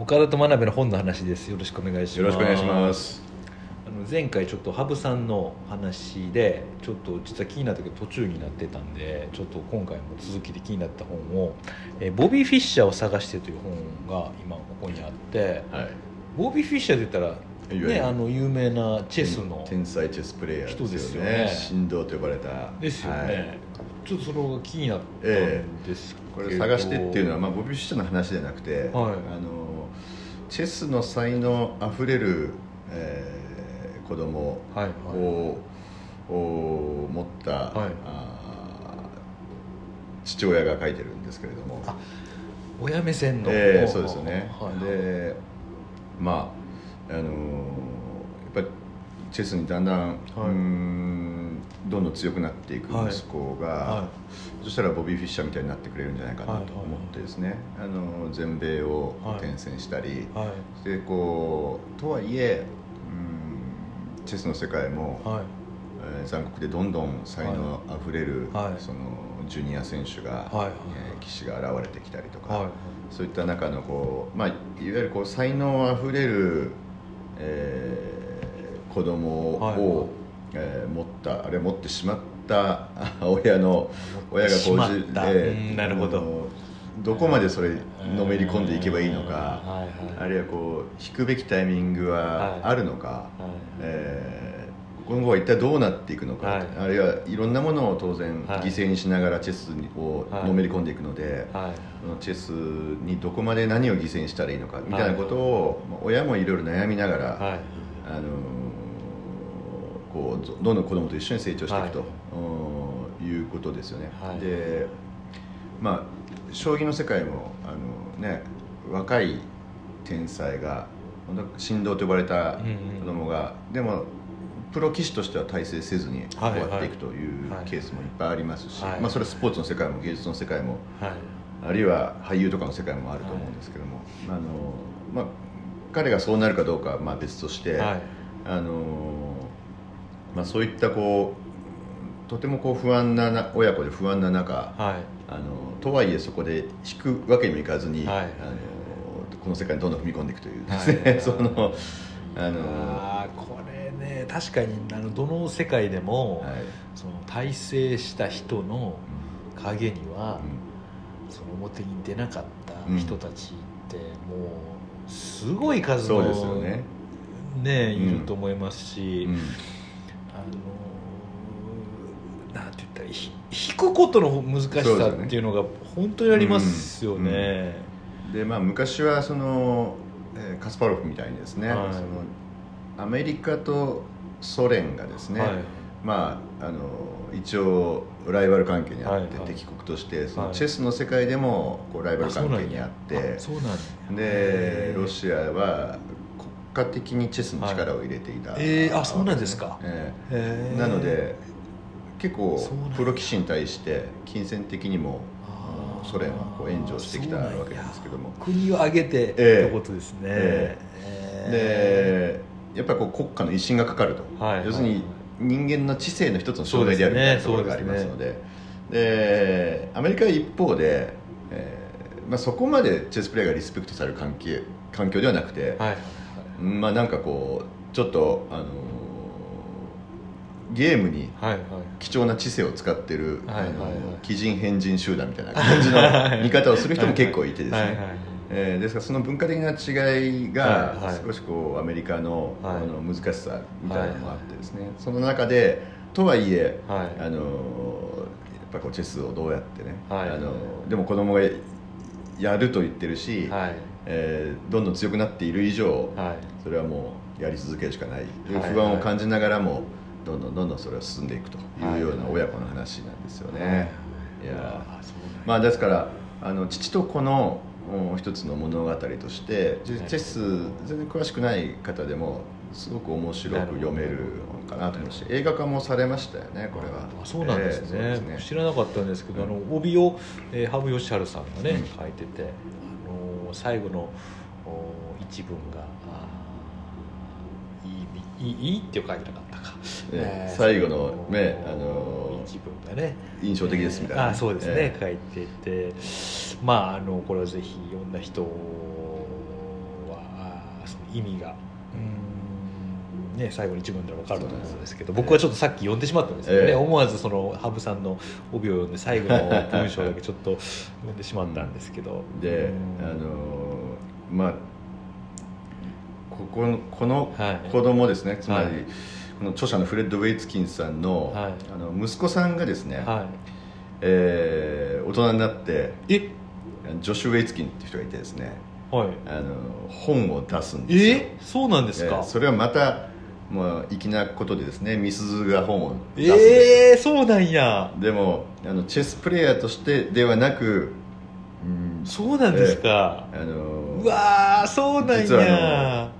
岡田と真鍋の本の話です。よろしくお願いします。よろしくお願いします。あの前回ちょっと羽生さんの話でちょっと実は気になったけど途中になってたんでちょっと今回も続きで気になった本を「えーボビー・フィッシャーを探して」という本が今ここにあってはい。ボビー・フィッシャーって言ったらねあの有名なチェスの天才チェスプレイヤー人ですよね。ね神道と呼ばれた。ですよね、はいちょっとそれが気になったえんですけこど、れ探してっていうのは、まあ、ボビー・フィッシャーの話じゃなくて、あのチェスの才能あふれる、えー子供はいはい。を、お持った、はい。あー父親が書いてるんですけれども。あ親目線の、えーそうですよね、はいでまああのーやっぱりチェスにだんだん、うーんどんどん強くなっていく息子が、はそしたらボビー・フィッシャーみたいになってくれるんじゃないかなと思ってですね、あの全米を転戦したり、はい。でこうとはいえうんチェスの世界も、はい。えー残酷でどんどん才能あふれる、はい。そのジュニア選手が、はい。はいえー棋士が現れてきたりとか、はい。そういった中のこう、まあ、いわゆるこう才能あふれる、えー子供を、はいえー持ったあれ持ってしまった 親の親がこうしまった。えーうんなるほど。どこまでそれのめり込んでいけばいいのか、はいはいあるいはこう引くべきタイミングははい。あるのか、はい。えー今後は一体どうなっていくのか、はい。あるいはいろんなものを当然はい。犠牲にしながらチェスをのめり込んでいくので、チェスにどこまで何を犠牲にしたらいいのかみたいなことを、まあ親もいろいろ悩みながら、はい。あのーこうどどんどん子供と一緒に成長していくと、うんいうことですよね。はい。でまあ将棋の世界もあの、ね、若い天才が神童と呼ばれた子供が、でもプロ棋士としては大成せずに終はい。わっていくというはい。ケースもいっぱいありますし、はい。まあ、それはスポーツの世界も芸術の世界もはい。あるいは俳優とかの世界もあると思うんですけども、あのまあ、彼がそうなるかどうかはまあ別として、はい。あのまあ、そういったこうとてもこう不安なな親子で不安な中はい。あのとはいえそこで引くわけにもいかずに、はい。あのこの世界にどんどん踏み込んでいくというですね、はい。そのあのあーこれね確かにあのどの世界でも、はい。その大成した人の陰には、うその表に出なかった人たちって、もうすごい数のそうですよね。ねうん。いると思いますし、んうんあのなんて言ったらひ引くことの難しさっていうのが本当にありますよね。でまあ、昔はその、えーカスパロフみたいにですね、はい。そのアメリカとソ連がですね、はい。まあ、あの一応ライバル関係にあって、敵国としてそのはい。チェスの世界でもこうライバル関係にあってでロシアは国家的にチェスに力を入れていた、えーあそうなんですか。えへー。えなので結構プロ棋士に対して金銭的にもソ連はこう援助してきたわけなんですけども。国を挙げてってええことですね、ええ。でやっぱりこう国家の威信がかかると、はい。要するに人間の知性の一つの障害であるみたいなところがありますので。でアメリカは一方で、えーまあ、そこまでチェスプレーがリスペクトされる関係環境ではなくて、はいまあなんかこうちょっと、あのーゲームに貴重な知性を使ってる、奇人変人集団みたいな感じの 見方をする人も結構いてですね、えーですからその文化的な違いが少しこうアメリカの,、はい。あの難しさみたいなのもあってですね、その中でとはいえ、はい。あのやっぱこうチェスをどうやってね、はい。あのでも子供がやると言ってるし、はいえーどんどん強くなっている以上、はい。それはもうやり続けるしかない。不安を感じながらも、どんどんどんどんそれは進んでいくというようなはい。親子の話なんですよね。はい。いや。まあですからあの父と子のお一つの物語としてチェス全然詳しくない方でもすごく面白く読めるのかなと思うし映画化もされましたよねこれは。あそうなんですね,、ええそうです知らなかったんですけど、うん。あの帯を、えー、羽生善治さんがね、うん。書いてて、あのー最後のお一文がいいいいって書いてなかったか、ええー最後のねあのー一文がね。印象的ですみたいな。あそうですね、え書いてて。まああのこれはぜひ読んだ人ますね意味がうんね最後に一文で分かると思うんですけど僕はちょっとさっき読んでしまったんですけどね、ええ。思わずその羽生さんの帯を読んで最後の文章だけちょっと読んでしまったんですけど。でうん。あのまあここのこのはい。子供ですね、つまり、はいこの著者のフレッド・ウェイツキンさんの,、はい。あの息子さんがですね、はえー大人になっていえ？ジョシュ・ウェイツキンっていう人がいてですねはいあの本を出すんですよえそうなんですかえーそれはまたもう粋なことでですねみすずが本を出すんええそうなんや。でもあのチェスプレーヤーとしてではなく、うんそうなんですか、あのうわーそうなん実はや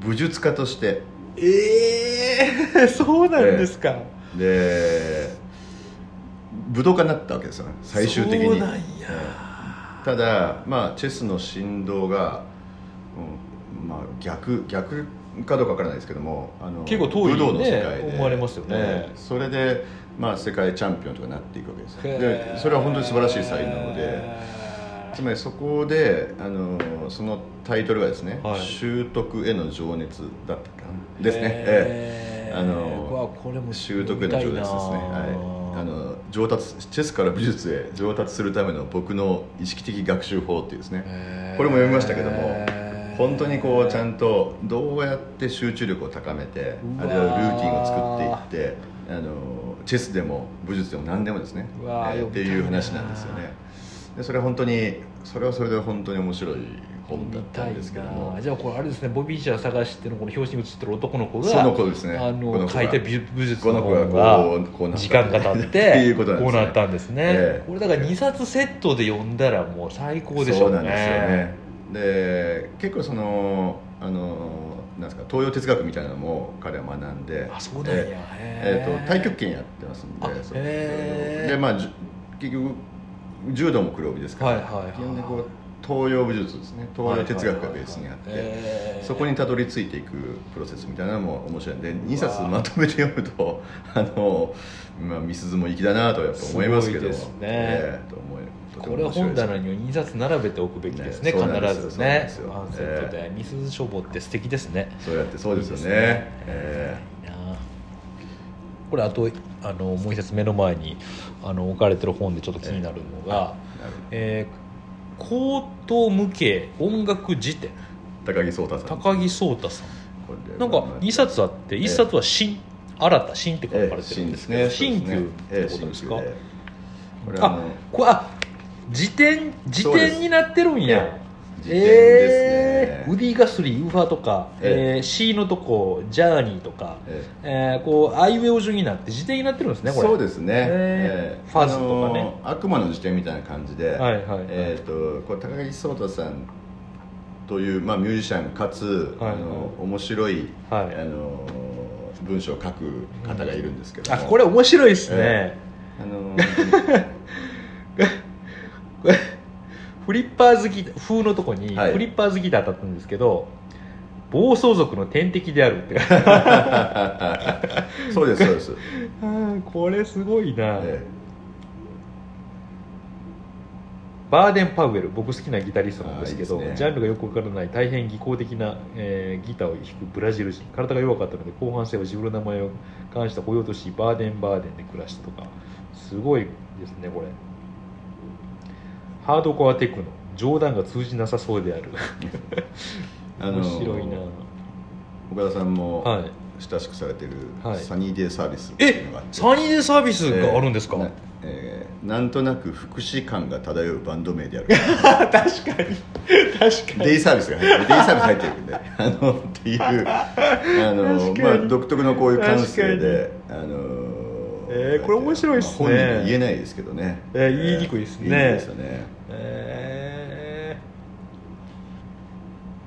武術家として。ええそうなんですか、で武道家になったわけですよね最終的に。そうなんや。えーただまあチェスの振動が、うんまあ、逆逆かどうかわからないですけどもあの結構遠いね。武道の世界で。思われますよね。えーそれで、まあ、世界チャンピオンとかになっていくわけですでそれは本当に素晴らしい才能で。へつまりそこであのそのタイトルがですね、はい。習得への情熱だったかな。ですね、ええ。あのこれも習得への情熱ですね、はい、あの上達チェスから美術へ上達するための僕の意識的学習法っていうですね。これも読みましたけども本当にこうちゃんとどうやって集中力を高めてあるいはルーティンを作っていってあのチェスでも武術でも何でもですね、えーっていう話なんですよね。でそれは本当にそれはそれで本当に面白い本だったんですけども。じゃあこれあれですねボビー・シャー探してのこの表紙に写ってる男の子がその子ですね。あこの書いた美武術のこの子が本がこうこうなった時間が経っっていてうことなんですね。こうなったんですね、ええ。これだから2冊セットで読んだらもう最高でしょね。そううなんですよねで結構そのあのなんですか東洋哲学みたいなのも彼は学んであそうなんやえー。えーと太極拳やってますんあででまあ結局柔道も黒帯ですから、はいはいはい。基本的にこう東洋武術ですね。東洋哲学がベースにあって、えー。そこにたどり着いていくプロセスみたいなのも面白いんで2冊まとめて読むとあの、まあ、みすずも粋だなとやっぱ思いますけどもね。ええと思いこれは本棚には2冊並べておくべきですね。ね。必ずね。ワンセットで、えみすず書房って素敵ですね。そうやってそうですよね。いいえいいなこれあとあのもう一冊目の前にあの置かれてる本でちょっと気になるのがなる「えー高等無形音楽辞典。高木壮太さん。高木壮太さん。なんか2冊あって1冊は新新た新って書かれてるんですけど、ええ新旧。っええてことですか、新旧。でこれはあこれあ辞典辞典になってるんや。え辞典ですね。えー。ウディ・ガスリーウーファーとか、ええ。えー C のとこジャーニーとか、ええ。ーこうあいうえお順になって辞典になってるんですねこれ。そうですね、えー。えファズとかね。悪魔の辞典みたいな感じで、はいはい。はいえー、とこれ高木壮太さんという、まあ、ミュージシャンかつ、はいはい。あの面白い、はい。あの文章を書く方がいるんですけども、あこれ面白いですね、えあの フリッパー好き風のとこに、はい。フリッパー好きで当たったんですけど暴走族の天敵であるって。そうですそうです、これすごいな、えバーデン・パウエル僕好きなギタリストなんですけどね。ジャンルがよくわからない大変技巧的な、えーギターを弾くブラジル人。体が弱かったので後半戦は自分の名前を冠した雇用としバーデン・バーデンで暮らしたとか。すごいですねこれハードコアテクノ冗談が通じなさそうである。面白いな、岡田さんもはい。親しくされてるはい。サニーデイサービスっていうえのがあって、サニーデイサービスがあるんですか、えーなえーなんとなく福祉感が漂うバンド名である。確かに。確かに。デイサービスが入ってる。デイサービス入ってるんで。あのっていうあのまあ独特のこういう感性確であのえーこれ面白いっすね。まあ本人で言えないですけどね、えー言いにくいですね。言いにくいですよね。え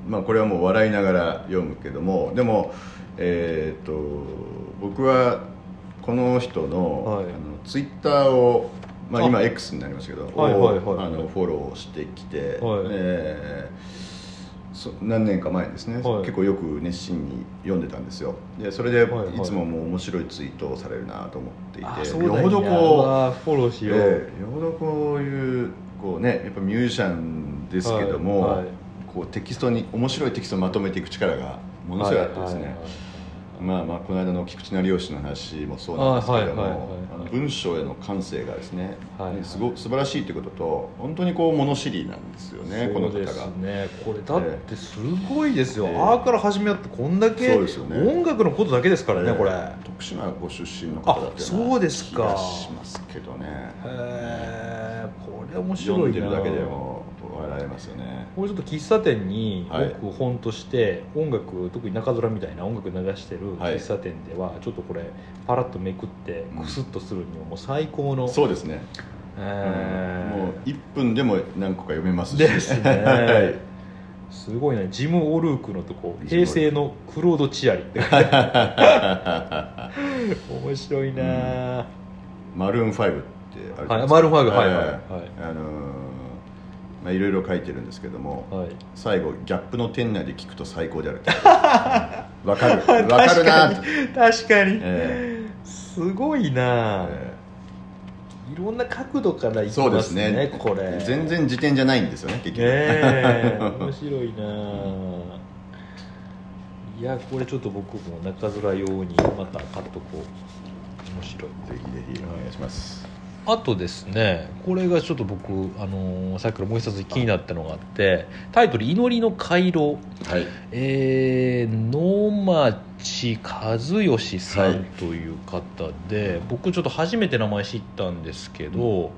まあこれはもう笑いながら読むけどもでもえっ、と僕はこの人の,、はい。あのツイッターをまあ、あ。今 X になりますけど、はいはいはいをあのフォローしてきて、はい。えーそ何年か前ですね、はい。結構よく熱心に読んでたんですよ。でそれでいはいはい。つももう面白いツイートをされるなと思っていて、あそうなんやよほどこわフォローしう、よう、えーよほどこういうこうねやっぱミュージシャンですけども、はいはい。こうテキストに面白いテキストをまとめていく力がものすごいあってですね、はいはいはい。まあまあこの間の菊池成吉の話もそうなんですけれどもあ文章への感性がですね、はいはい。すご素晴らしいということと本当にこう物知りなんですよねこの方が。ねこれだってすごいですよ、ええ。あーから始めあってこんだけ音楽のことだけですからね、えーこれ。へ徳島ご出身の方だってそうですか。気がしますけどね。え。これ面白いな。読んでるだけでも笑えますよね。これちょっと喫茶店にはい。僕本として音楽特に中空みたいな音楽流してるはい。喫茶店ではちょっとこれパラッとめくってうん。クスッとするにはもう最高の、そうですね、えー。もう1分でも何個か読めますし。ですね。はい。すごいねジム・オルークのとこ平成のクロード・チアリって 面白いな、マルーン5ってあるじゃないですか。はいマルーン5はいはいええはい。あのーまあいろいろ書いてるんですけども、はい。最後ギャップの店内で聞くと最高である わかる。わかるな確かに、えすごいな、えいろんな角度からいきそうでますすね。ねこれ。全然時点じゃないんですよね結局、ねえ。面白いな。いやこれちょっと僕も中面用にまた買っとこう。面白い。ぜひぜひお願いしますあとですね。これがちょっと僕、あのーさっきからもう一つ気になったのがあってタイトル「祈りの回廊」はい。えー、野町和義さはいんという方で、僕ちょっと初めて名前知ったんですけど、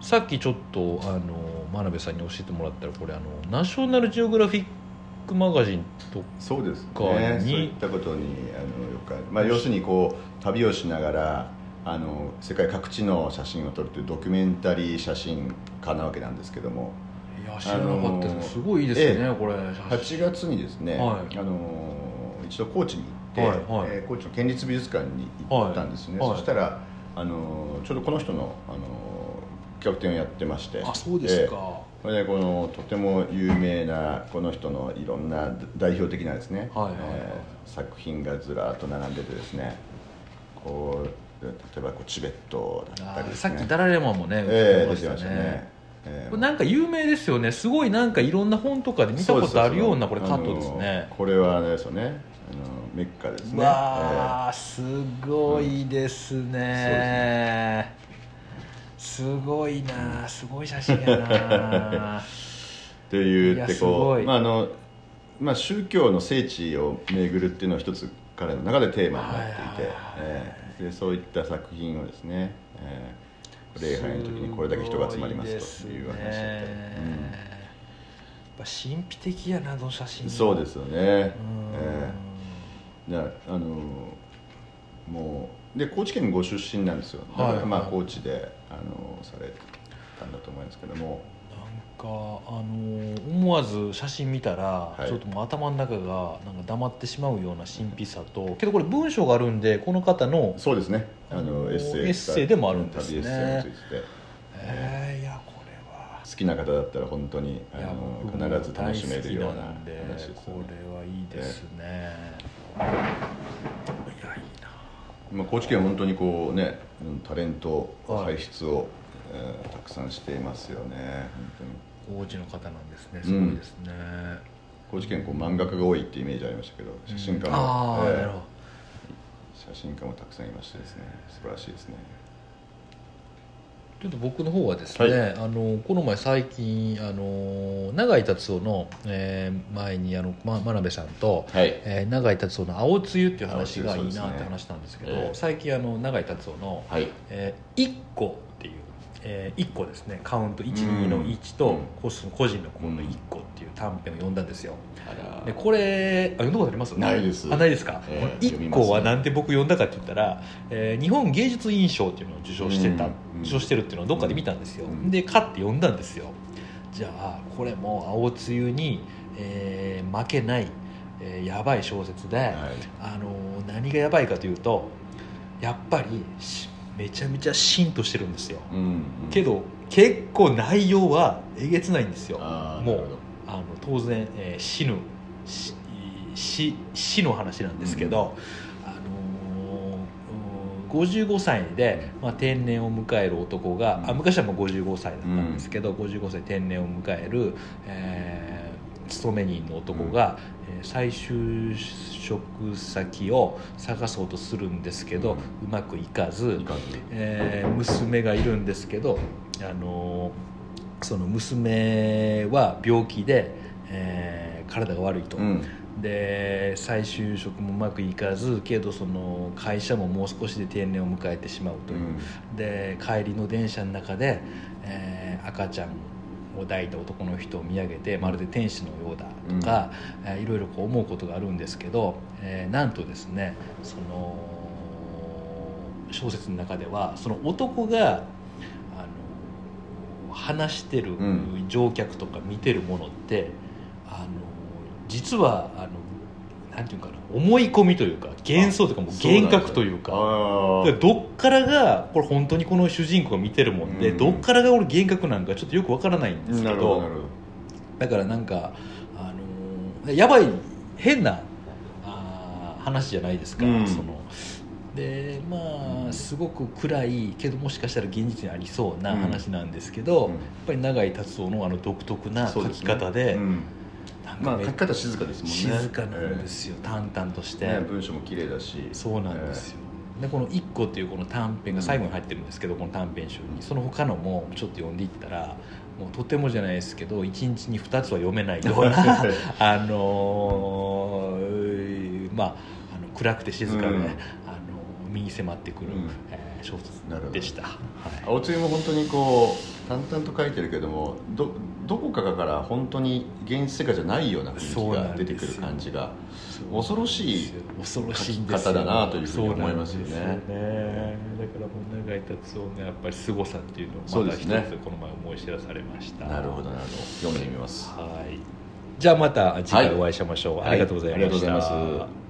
さっきちょっとあの真鍋さんに教えてもらったらこれあのナショナルジオグラフィックマガジンとそうですかね。にそういったことにあのよくある、まあ、要するにこう旅をしながらあの世界各地の写真を撮るというドキュメンタリー写真家なわけなんですけども。いや知らなかったです、あのーすごいいいですね、ええこれ8月にですね、はい。あの一度高知に行って、はいはい。えー高知の県立美術館に行ったんですね、はい。はい。そしたらあのちょうどこの人のあの企画展をやってまして。あそうですか、えれでこのとても有名なこの人のいろんな代表的なですね、はいはいはい。えー作品がずらっと並んでてですねこう例えばこうチベットだったりですね。さっきダラレマンもね出てましたね。えーこれなんか有名ですよね。すごいなんかいろんな本とかで見たことあるようなこれカットですね。これはあれですよね。あのメッカですね。わあ、すごいですね、すごいなすごい写真やな。っていうってこう、まああのまあ、宗教の聖地を巡るっていうのは一つ彼の中でテーマになっていて、えーでそういった作品をですね、えー礼拝の時にこれだけ人が集まりますという話だったり、神秘的やなあの写真。うんそうですよね、えうん。ーだあのもうで高知県ご出身なんですよ。はいまあ、高知であのされたんだと思いますけどもかあの思わず写真見たら、い。ちょっともう頭の中がなんか黙ってしまうような神秘さとけどこれ文章があるんでこの方のそうですね。ああののエッセイエッセイでもあるんですね。えー、いやこれは。好きな方だったら本当にあの必ず楽しめるような話ですよこねれはいいですね、いやいいな。まあ、高知県は本当にこうねうんタレントはい。輩出を、えーたくさんしていますよね。本王子の方なんですね。すごいですね、高知県こう漫画家が多いってイメージありましたけど写真家も、ああ、えー写真家もたくさんいましてですね。素晴らしいですね。ちょっと僕の方はですね、はい。あのこの前最近あの永井達夫の、えー前にあの、ま、真鍋さんと、はい。えー永井達夫の「青つゆ」っていう話がいいなって話したんですけどええ最近あの永井達夫のはい「えー、一個」えー、1個ですねカウント12の1と、うん。個人のこの1個っていう短編を読んだんですよ。でこれあ読んだことあります？ないです。あないですか、ええこの1個はなんで僕読んだかって言ったら、えー日本芸術院賞っていうのを受賞してた、うん受賞してるっていうのをどっかで見たんですよ、うんで買って読んだんですよ。じゃあこれも青つゆに、えー負けない、えーやばい小説で、はい。あのー何がやばいかというとやっぱりしめちゃめちゃシンとしてるんですよ。うんうん。けど結構内容はえげつないんですよ。もうあの当然、えー死ぬし死死の話なんですけど、あのーうん55歳で、まあ、定年を迎える男が、あうん。昔はもう55歳だったんですけど、55歳定年を迎える、えー勤め人の男が、えー再就職先を探そうとするんですけど、ううんまくいかずいえー娘がいるんですけど、あのーその娘は病気で、えー体が悪いと、うん。で再就職もうまくいかずけどその会社ももう少しで定年を迎えてしまうという、で帰りの電車の中で、えー赤ちゃんを抱いた男の人を見上げてまるで天使のようだとか、えーいろいろこう思うことがあるんですけど、えーなんとですねその小説の中ではその男があの話してるうん。乗客とか見てるものって、あの実はあのなんていうかな思い込みというか幻想というかもう幻覚というか。どっからがこれ本当にこの主人公が見てるもんで、うん。どっからが俺幻覚なんかちょっとよくわからないんですけどだからなんか、あのーやばい変なあー話じゃないですか、うん。その。でまあすごく暗いけどもしかしたら現実にありそうな話なんですけど、うん。やっぱり永井達夫のあの独特な書き方でそうすねうんまあ書き方静かですもんね。静かなんですよ、淡々として、ええね文章も綺麗だし。そうなんですよ、でこの「一個」っていうこの短編が最後に入ってるんですけど、この短編集に。その他のもちょっと読んでいったらもうとてもじゃないですけど1日に2つは読めないような あのーまああの暗くて静かで、うん。あの身に迫ってくる、うん。えー小説でした、はい。青つゆも本当にこう淡々と書いてるけどもどどこかから本当に現実世界じじゃないような雰囲気が出てくる感じが恐ろしい恐ろしい方だなというふうに思いますよね。よね。だからもう永井達夫のやっぱり凄さっていうのをまた一つこの前思い知らされました。なるほどなるほど。読んでみます。はい。じゃあまた次回お会いしましょう、はい。ありがとうございました、はい